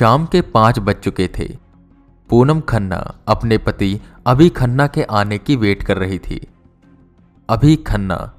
शाम के पाँच बज चुके थे। पूनम खन्ना अपने पति अभी खन्ना के आने की वेट कर रही थी। अभी खन्ना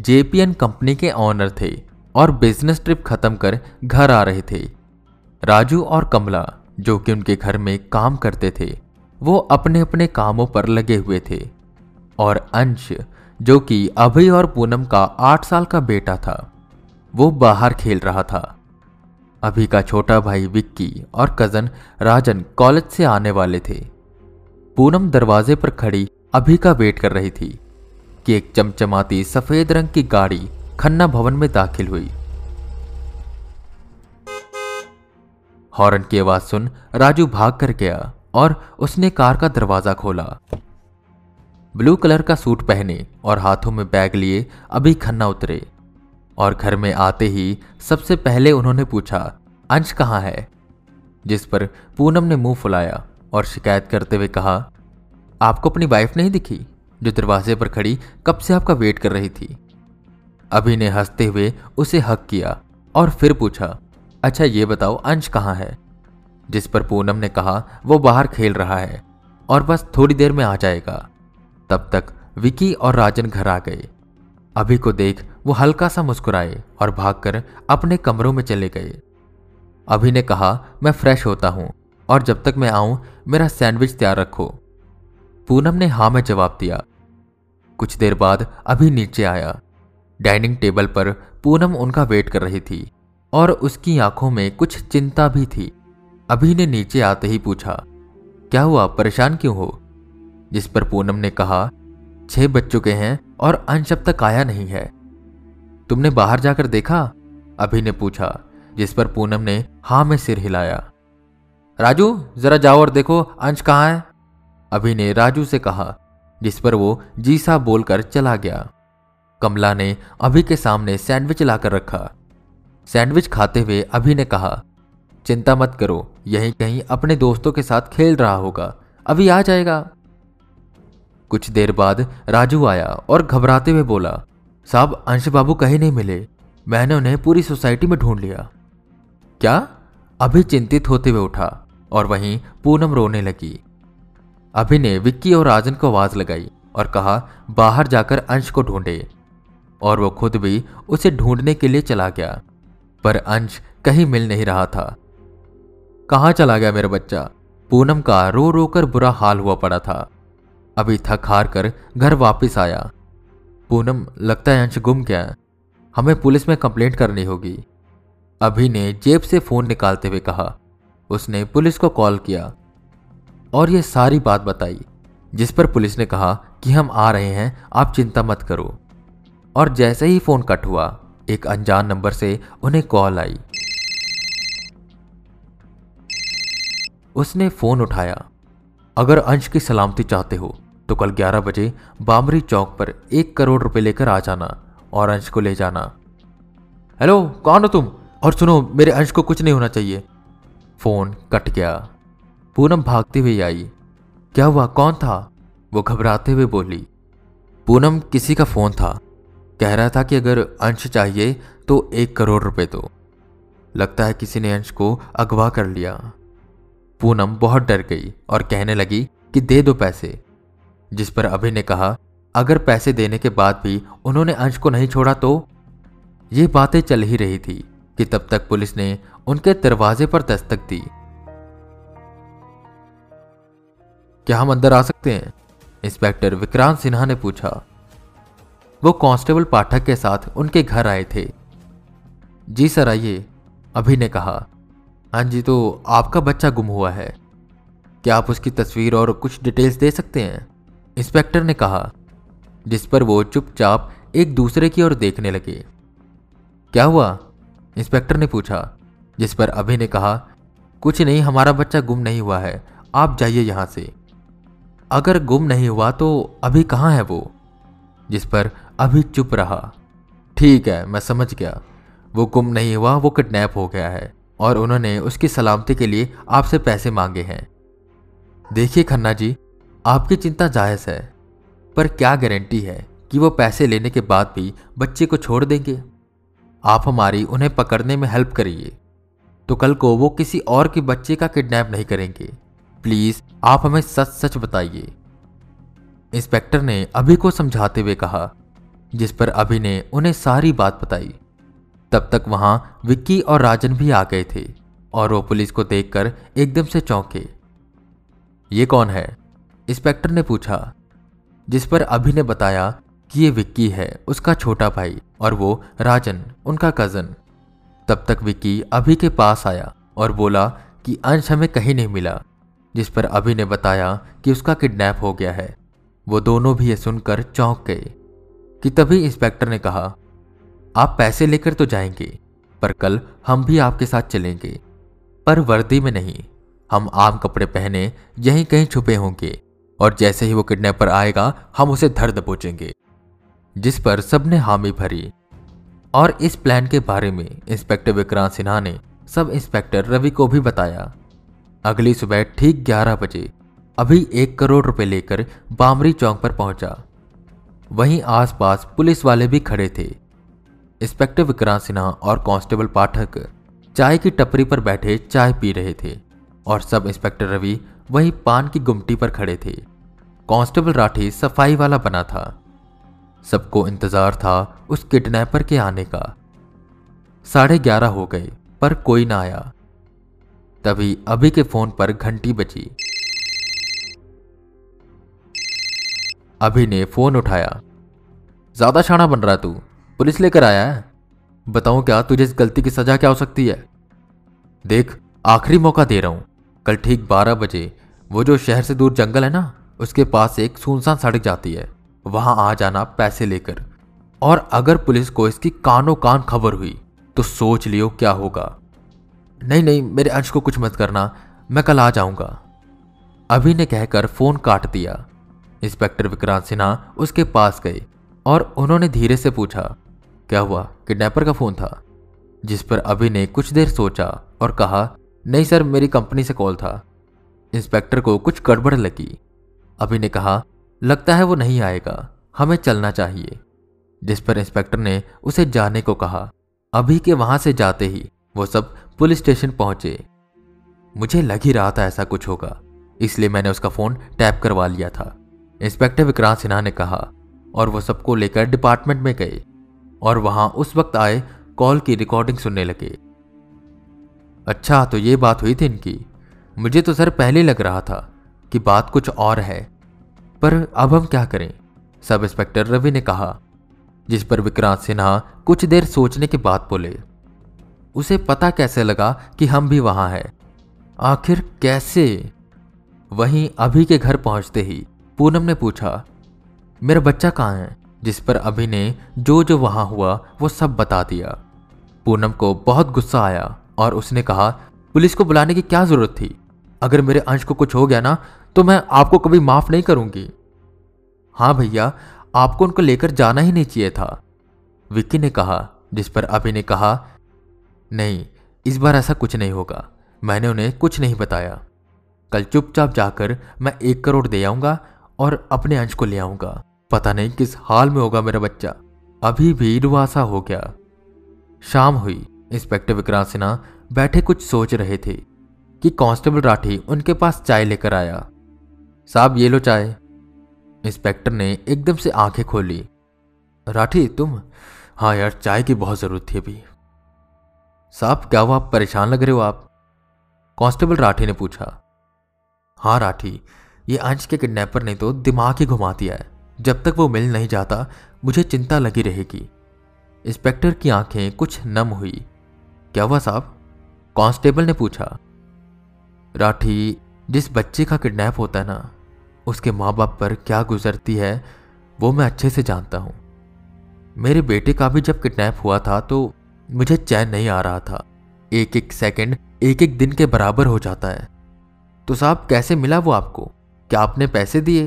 जेपीएन कंपनी के ऑनर थे और बिज़नेस ट्रिप खत्म कर घर आ रहे थे। राजू और कमला, जो कि उनके घर में काम करते थे, वो अपने अपने कामों पर लगे हुए थे। और अंश, जो कि अभय और पूनम का आठ साल का बेटा था, वो बाहर खेल रहा था। अभी का छोटा भाई विक्की और कज़न राजन कॉलेज से आने वाले थे। पूनम दरवाजे पर खड़ी अभी का वेट कर रही थी कि एक चमचमाती सफ़ेद रंग की गाड़ी खन्ना भवन में दाखिल हुई। हॉर्न की आवाज़ सुन राजू भाग कर गया और उसने कार का दरवाज़ा खोला। ब्लू कलर का सूट पहने और हाथों में बैग लिए अभी खन्ना उतरे। और घर में आते ही सबसे पहले उन्होंने पूछा, अंश कहाँ है? जिस पर पूनम ने मुँह फुलाया और शिकायत करते हुए कहा, आपको अपनी वाइफ नहीं दिखी, जो दरवाजे पर खड़ी कब से आपका वेट कर रही थी? अभी ने हँसते हुए उसे हक किया और फिर पूछा अच्छा ये बताओ, अंश कहाँ है? जिस पर पूनम ने कहा, वो बाहर खेल रहा है और बस थोड़ी देर में आ जाएगा। तब तक विकी और राजन घर आ गए। अभी को देख वो हल्का सा मुस्कुराए और भागकर अपने कमरों में चले गए। अभी ने कहा, मैं फ्रेश होता हूँ और जब तक मैं आऊँ, मेरा सैंडविच तैयार रखो। पूनम ने हाँ में जवाब दिया। कुछ देर बाद अभी नीचे आया। डाइनिंग टेबल पर पूनम उनका वेट कर रही थी और उसकी आँखों में कुछ चिंता भी थी। अभी ने नीचे आते ही पूछा, क्या हुआ? परेशान क्यों हो? जिस पर पूनम ने कहा, छह बज चुके हैं और अंश अब तक आया नहीं है। तुमने बाहर जाकर देखा? अभी ने पूछा, जिस पर पूनम ने हाँ में सिर हिलाया। राजू, जरा जाओ और देखो, अंश कहाँ है? अभी ने राजू से कहा, जिस पर वो जी साहब बोलकर चला गया। कमला ने अभी के सामने सैंडविच लाकर रखा। सैंडविच खाते हुए अभी ने कहा, चिंता मत करो, यहीं कहीं अपने दोस्तों के साथ खेल रहा होगा। अभी आ जाएगा। कुछ देर बाद राजू आया और घबराते हुए बोला, साहब अंश बाबू कहीं नहीं मिले। मैंने उन्हें पूरी सोसाइटी में ढूंढ लिया। क्या? अभी चिंतित होते हुए उठा और वहीं पूनम रोने लगी। अभी ने विक्की और राजन को आवाज़ लगाई और कहा, बाहर जाकर अंश को ढूंढे। और वो खुद भी उसे ढूँढने के लिए चला गया। पर अंश कहीं मिल नहीं रहा था। कहाँ चला गया मेरा बच्चा? पूनम का रो रो कर बुरा हाल हुआ पड़ा था। अभी थक हार कर घर वापस आया। पूनम लगता है अंश गुम गया हमें पुलिस में कंप्लेंट करनी होगी। अभी ने जेब से फ़ोन निकालते हुए कहा। उसने पुलिस को कॉल किया। और यह सारी बात बताई, जिस पर पुलिस ने कहा कि हम आ रहे हैं, आप चिंता मत करो। और जैसे ही फ़ोन कट हुआ, एक अनजान नंबर से उन्हें कॉल आई। उसने फ़ोन उठाया। अगर अंश की सलामती चाहते हो तो कल 11 बजे बामरी चौक पर एक करोड़ रुपए लेकर आ जाना और अंश को ले जाना। हेलो, कौन हो तुम? और सुनो, मेरे अंश को कुछ नहीं होना चाहिए। फ़ोन कट गया। पूनम भागती हुई आई। क्या हुआ? कौन था? वो घबराते हुए बोली। पूनम किसी का फ़ोन था। कह रहा था कि अगर अंश चाहिए तो एक करोड़ रुपए दो। लगता है किसी ने अंश को अगवा कर लिया। पूनम बहुत डर गई और कहने लगी कि दे दो पैसे। जिस पर अभय ने कहा, अगर पैसे देने के बाद भी उन्होंने अंश को नहीं छोड़ा तो? ये बातें चल ही रही थी कि तब तक पुलिस ने उनके दरवाजे पर दस्तक दी। क्या हम अंदर आ सकते हैं? इंस्पेक्टर विक्रांत सिन्हा ने पूछा। वो कांस्टेबल पाठक के साथ उनके घर आए थे। जी सर, आइए अभी ने कहा। हाँ जी तो आपका बच्चा गुम हुआ है। क्या आप उसकी तस्वीर और कुछ डिटेल्स दे सकते हैं? इंस्पेक्टर ने कहा, जिस पर वो चुपचाप एक दूसरे की ओर देखने लगे। क्या हुआ? इंस्पेक्टर ने पूछा, जिस पर अभि ने कहा, कुछ नहीं, हमारा बच्चा गुम नहीं हुआ है, आप जाइए यहाँ से। अगर गुम नहीं हुआ तो अभी कहाँ है वो? जिस पर अभी चुप रहा। ठीक है, मैं समझ गया। वो गुम नहीं हुआ, वो किडनैप हो गया है, और उन्होंने उसकी सलामती के लिए आपसे पैसे मांगे हैं। देखिए खन्ना जी आपकी चिंता जायज़ है, पर क्या गारंटी है कि वो पैसे लेने के बाद भी बच्चे को छोड़ देंगे? आप हमारी उन्हें पकड़ने में हेल्प करिए। तो कल को वो किसी और के बच्चे का किडनैप नहीं करेंगे। प्लीज़ आप हमें सच सच बताइए। इंस्पेक्टर ने अभी को समझाते हुए कहा, जिस पर अभी ने उन्हें सारी बात बताई। तब तक वहाँ विक्की और राजन भी आ गए थे और वो पुलिस को देखकर एकदम से चौंके। ये कौन है? इंस्पेक्टर ने पूछा, जिस पर अभी ने बताया कि ये विक्की है, उसका छोटा भाई और वो राजन, उनका कज़न तब तक विक्की अभी के पास आया और बोला कि अंश हमें कहीं नहीं मिला, जिस पर अभी ने बताया कि उसका किडनैप हो गया है। वो दोनों भी ये सुनकर चौंक गए कि तभी इंस्पेक्टर ने कहा, आप पैसे लेकर तो जाएँगे, पर कल हम भी आपके साथ चलेंगे। पर वर्दी में नहीं, हम आम कपड़े पहने यहीं कहीं छुपे होंगे। और जैसे ही वो किडनैपर आएगा, हम उसे धर दबोचेंगे, जिस पर सबने हामी भरी। और इस प्लान के बारे में इंस्पेक्टर विक्रांत सिन्हा ने सब इंस्पेक्टर रवि को भी बताया। अगली सुबह ठीक 11 बजे अभी एक करोड़ रुपए लेकर बामरी चौक पर पहुँचा। वहीं आसपास पुलिस वाले भी खड़े थे। इंस्पेक्टर विक्रांत सिन्हा और कांस्टेबल पाठक चाय की टपरी पर बैठे चाय पी रहे थे और सब इंस्पेक्टर रवि वहीं पान की गुमटी पर खड़े थे। कांस्टेबल राठी सफ़ाई वाला बना था। सबको इंतज़ार था उस किडनैपर के आने का। साढ़े ग्यारह हो गए, पर कोई ना आया। तभी अभी के फ़ोन पर घंटी बची अभी ने फ़ोन उठाया। ज़्यादा शाना बन रहा तू? पुलिस लेकर आया है? बताऊँ क्या तुझे इस गलती की सजा क्या हो सकती है? देख, आखिरी मौका दे रहा हूँ। कल ठीक बारह बजे, वो जो शहर से दूर जंगल है ना उसके पास एक सुनसान सड़क जाती है। वहाँ आ जाना पैसे लेकर। और अगर पुलिस को इसकी कानों कान खबर हुई तो सोच लियो क्या होगा। नहीं नहीं, मेरे अंश को कुछ मत करना, मैं कल आ जाऊँगा। अभी ने कहकर फ़ोन काट दिया। इंस्पेक्टर विक्रांत सिन्हा उसके पास गए और उन्होंने धीरे से पूछा, क्या हुआ? किडनैपर का फ़ोन था? जिस पर अभी ने कुछ देर सोचा और कहा, नहीं सर, मेरी कंपनी से कॉल था। इंस्पेक्टर को कुछ गड़बड़ लगी। अभी ने कहा, लगता है वो नहीं आएगा, हमें चलना चाहिए। जिस पर इंस्पेक्टर ने उसे जाने को कहा, अभी के वहाँ से जाते ही वो सब पुलिस स्टेशन पहुँचे। मुझे लग ही रहा था ऐसा कुछ होगा, इसलिए मैंने उसका फ़ोन टैप करवा लिया था। इंस्पेक्टर विक्रांत सिन्हा ने कहा, और वो सबको लेकर डिपार्टमेंट में गए, और वहाँ उस वक्त आए कॉल की रिकॉर्डिंग सुनने लगे। अच्छा तो ये बात हुई थी इनकी। मुझे तो सर पहले लग रहा था कि बात कुछ और है। पर अब हम क्या करें? सब इंस्पेक्टर रवि ने कहा, जिस पर विक्रांत सिन्हा कुछ देर सोचने के बाद बोले, उसे पता कैसे लगा कि हम भी वहाँ हैं? आखिर कैसे? वहीं अभी के घर पहुँचते ही पूनम ने पूछा, मेरा बच्चा कहाँ है? जिस पर अभी ने जो जो वहाँ हुआ, वो सब बता दिया। पूनम को बहुत गुस्सा आया और उसने कहा, पुलिस को बुलाने की क्या ज़रूरत थी? अगर मेरे अंश को कुछ हो गया ना तो मैं आपको कभी माफ़ नहीं करूँगी। हाँ भैया, आपको उनको लेकर जाना ही नहीं चाहिए था। विक्की ने कहा, जिस पर अभी ने कहा, नहीं, इस बार ऐसा कुछ नहीं होगा। मैंने उन्हें कुछ नहीं बताया। कल चुपचाप जाकर मैं एक करोड़ दे आऊँगा और अपने अंश को ले आऊँगा। पता नहीं किस हाल में होगा मेरा बच्चा। अभी भी रुआसा हो गया। शाम हुई। इंस्पेक्टर विक्रांत सिन्हा बैठे कुछ सोच रहे थे। कि कांस्टेबल राठी उनके पास चाय लेकर आया। साहब, ये लो चाय। इंस्पेक्टर ने एकदम से आँखें खोली। राठी, तुम? हाँ यार, चाय की बहुत ज़रूरत थी अभी। साहब, क्या हुआ परेशान लग रहे हो आप? कांस्टेबल राठी ने पूछा। हाँ राठी, ये अंश के किडनैपर ने तो दिमाग ही घुमा दिया है। जब तक वो मिल नहीं जाता, मुझे चिंता लगी रहेगी। इंस्पेक्टर की आँखें कुछ नम हुई। क्या हुआ साहब? कांस्टेबल ने पूछा। राठी, जिस बच्चे का किडनैप होता है ना, उसके माँ बाप पर क्या गुजरती है, वो मैं अच्छे से जानता हूँ। मेरे बेटे का भी जब किडनैप हुआ था तो मुझे चैन नहीं आ रहा था। एक एक सेकंड एक एक दिन के बराबर हो जाता है। तो साहब, कैसे मिला वो आपको? क्या आपने पैसे दिए?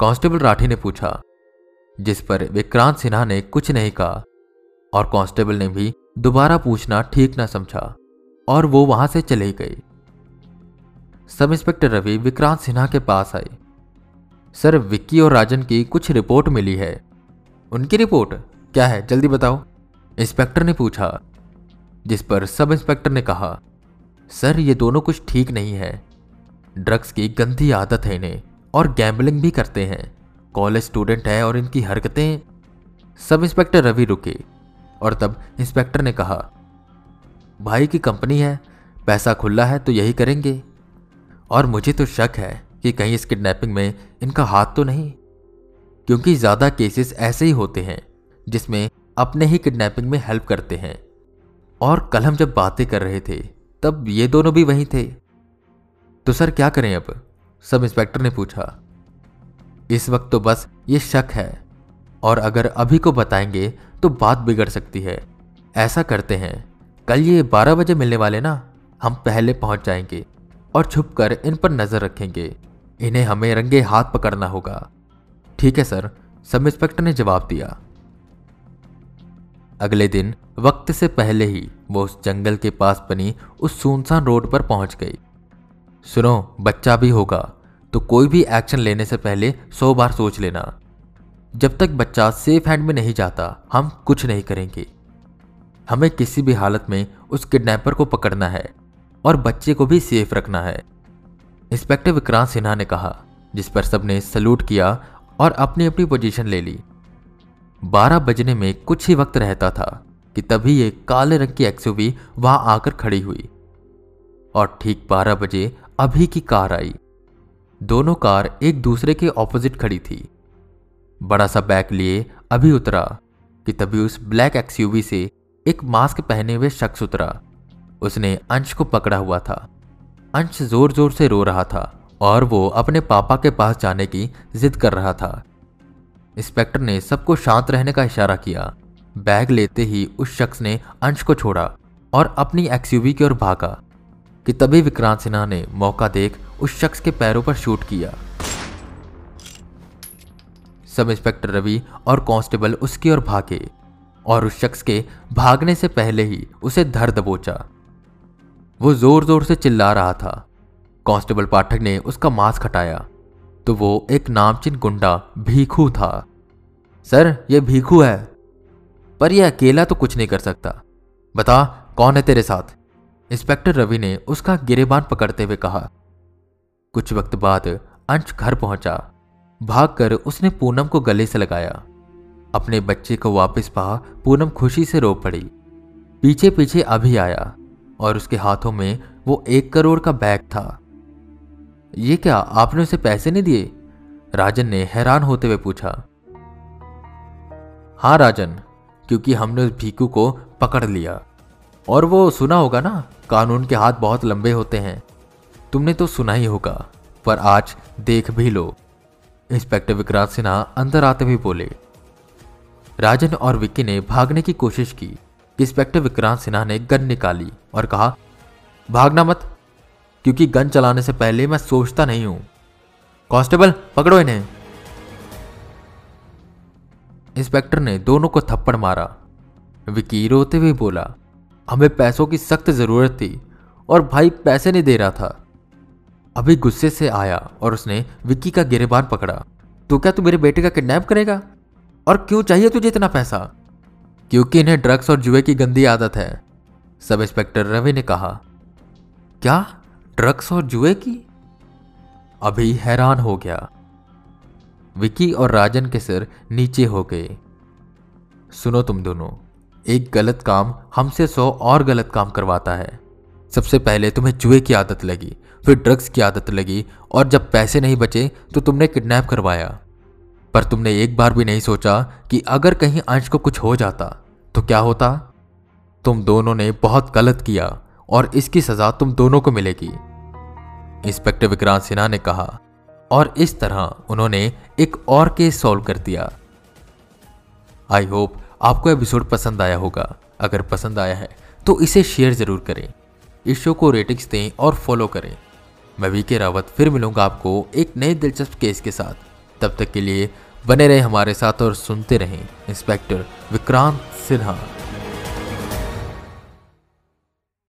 कांस्टेबल राठी ने पूछा, जिस पर विक्रांत सिन्हा ने कुछ नहीं कहा, और कांस्टेबल ने भी दोबारा पूछना ठीक ना समझा, और वो वहाँ से चले गए। सब इंस्पेक्टर रवि विक्रांत सिन्हा के पास आए। सर विक्की और राजन की कुछ रिपोर्ट मिली है। उनकी रिपोर्ट? क्या है? जल्दी बताओ। इंस्पेक्टर ने पूछा, जिस पर सब इंस्पेक्टर ने कहा, सर, ये दोनों कुछ ठीक नहीं है। ड्रग्स की गंदी आदत है इन्हें और गैम्बलिंग भी करते हैं। कॉलेज स्टूडेंट है और इनकी हरकतें सब इंस्पेक्टर रवि रुके और तब इंस्पेक्टर ने कहा, भाई की कंपनी है, पैसा खुला है तो यही करेंगे। और मुझे तो शक है कि कहीं इस किडनैपिंग में इनका हाथ तो नहीं। क्योंकि ज़्यादा केसेस ऐसे ही होते हैं, जिसमें अपने ही किडनैपिंग में हेल्प करते हैं। और कल हम जब बातें कर रहे थे, तब ये दोनों भी वहीं थे। तो सर, क्या करें अब? सब इंस्पेक्टर ने पूछा। इस वक्त तो बस ये शक है। और अगर अभी को बताएँगे तो बात बिगड़ सकती है। ऐसा करते हैं। कल ये बारह बजे मिलने वाले ना? हम पहले पहुँच जाएँगे। और छुपकर इन पर नज़र रखेंगे। इन्हें हमें रंगे हाथ पकड़ना होगा। ठीक है, सर। सब इंस्पेक्टर ने जवाब दिया। अगले दिन, वक्त से पहले ही वो उस जंगल के पास बनी उस सुनसान रोड पर पहुँच गई। सुनो, बच्चा भी होगा तो कोई भी एक्शन लेने से पहले सौ बार सोच लेना। जब तक बच्चा सेफ़ हैंड में नहीं जाता, हम कुछ नहीं करेंगे। हमें किसी भी हालत में उस किडनैपर को पकड़ना है। और बच्चे को भी सेफ़ रखना है। इंस्पेक्टर विक्रांत सिन्हा ने कहा, जिस पर सबने सल्यूट किया और अपनी अपनी पोजीशन ले ली। बारह बजने में कुछ ही वक्त रहता था कि तभी एक काले रंग की एक्सयूवी वहाँ आकर खड़ी हुई। और ठीक बारह बजे अभी की कार आई। दोनों कार एक दूसरे के ऑपोजिट खड़ी थी। बड़ा सा बैग लिए अभी उतरा कि तभी उस ब्लैक एक्सयूवी से एक मास्क पहने हुए शख्स उतरा। उसने अंश को पकड़ा हुआ था। अंश ज़ोर ज़ोर से रो रहा था और वो अपने पापा के पास जाने की जिद कर रहा था। इंस्पेक्टर ने सबको शांत रहने का इशारा किया। बैग लेते ही उस शख्स ने अंश को छोड़ा और अपनी एक्सयूवी की ओर भागा कि तभी विक्रांत सिन्हा ने मौका देख उस शख्स के पैरों पर शूट किया। सब इंस्पेक्टर रवि और कांस्टेबल उसकी ओर भागे और उस शख्स के भागने से पहले ही उसे धर दबोचा। वो ज़ोर ज़ोर से चिल्ला रहा था। कांस्टेबल पाठक ने उसका मास्क हटाया तो वो एक नामचिन गुंडा, भीखू था। सर, ये भीखू है। पर यह अकेला तो कुछ नहीं कर सकता। बता, कौन है तेरे साथ? इंस्पेक्टर रवि ने उसका गिरेबान पकड़ते हुए कहा। कुछ वक्त बाद अंश घर पहुँचा। भागकर उसने पूनम को गले से लगाया। अपने बच्चे को वापस पा पूनम खुशी से रो पड़ी। पीछे पीछे अभी आया। और उसके हाथों में वो एक करोड़ का बैग था। ये क्या आपने उसे पैसे नहीं दिए? राजन ने हैरान होते हुए पूछा। हाँ राजन, क्योंकि हमने उस भीकू को पकड़ लिया। और वो सुना होगा ना, कानून के हाथ बहुत लंबे होते हैं। तुमने तो सुना ही होगा, पर आज देख भी लो। इंस्पेक्टर विक्रांत सिन्हा अंदर आते हुए बोले। राजन और विक्की ने भागने की कोशिश की इंस्पेक्टर विक्रांत सिन्हा ने गन निकाली और कहा, भागना मत, क्योंकि गन चलाने से पहले मैं सोचता नहीं हूँ। कांस्टेबल, पकड़ो इन्हें. इंस्पेक्टर ने दोनों को थप्पड़ मारा। विकी रोते हुए बोला, हमें पैसों की सख्त ज़रूरत थी और भाई पैसे नहीं दे रहा था। अभी गुस्से से आया और उसने विक्की का गिरेबान पकड़ा। तो क्या तू मेरे बेटे का किडनैप करेगा? और क्यों चाहिए तुझे इतना पैसा? क्योंकि इन्हें ड्रग्स और जुए की गंदी आदत है, सब इंस्पेक्टर रवि ने कहा। क्या? ड्रग्स और जुए की? अभी हैरान हो गया। विकी और राजन के सिर नीचे हो गए। सुनो तुम दोनों, एक गलत काम हमसे सौ और गलत काम करवाता है। सबसे पहले तुम्हें जुए की आदत लगी, फिर ड्रग्स की आदत लगी, और जब पैसे नहीं बचे तो तुमने किडनैप करवाया। पर तुमने एक बार भी नहीं सोचा कि अगर कहीं अंश को कुछ हो जाता तो क्या होता? तुम दोनों ने बहुत गलत किया और इसकी सजा तुम दोनों को मिलेगी। इंस्पेक्टर विक्रांत सिन्हा ने कहा, और इस तरह उन्होंने एक और केस सॉल्व कर दिया। आई होप आपको एपिसोड पसंद आया होगा। अगर पसंद आया है तो इसे शेयर ज़रूर करें, इस शो को रेटिंग्स दें और फॉलो करें। मैं वी के रावत फिर मिलूँगा आपको एक नए दिलचस्प केस के साथ। तब तक के लिए बने रहे हमारे साथ और सुनते रहें इंस्पेक्टर विक्रांत सिन्हा।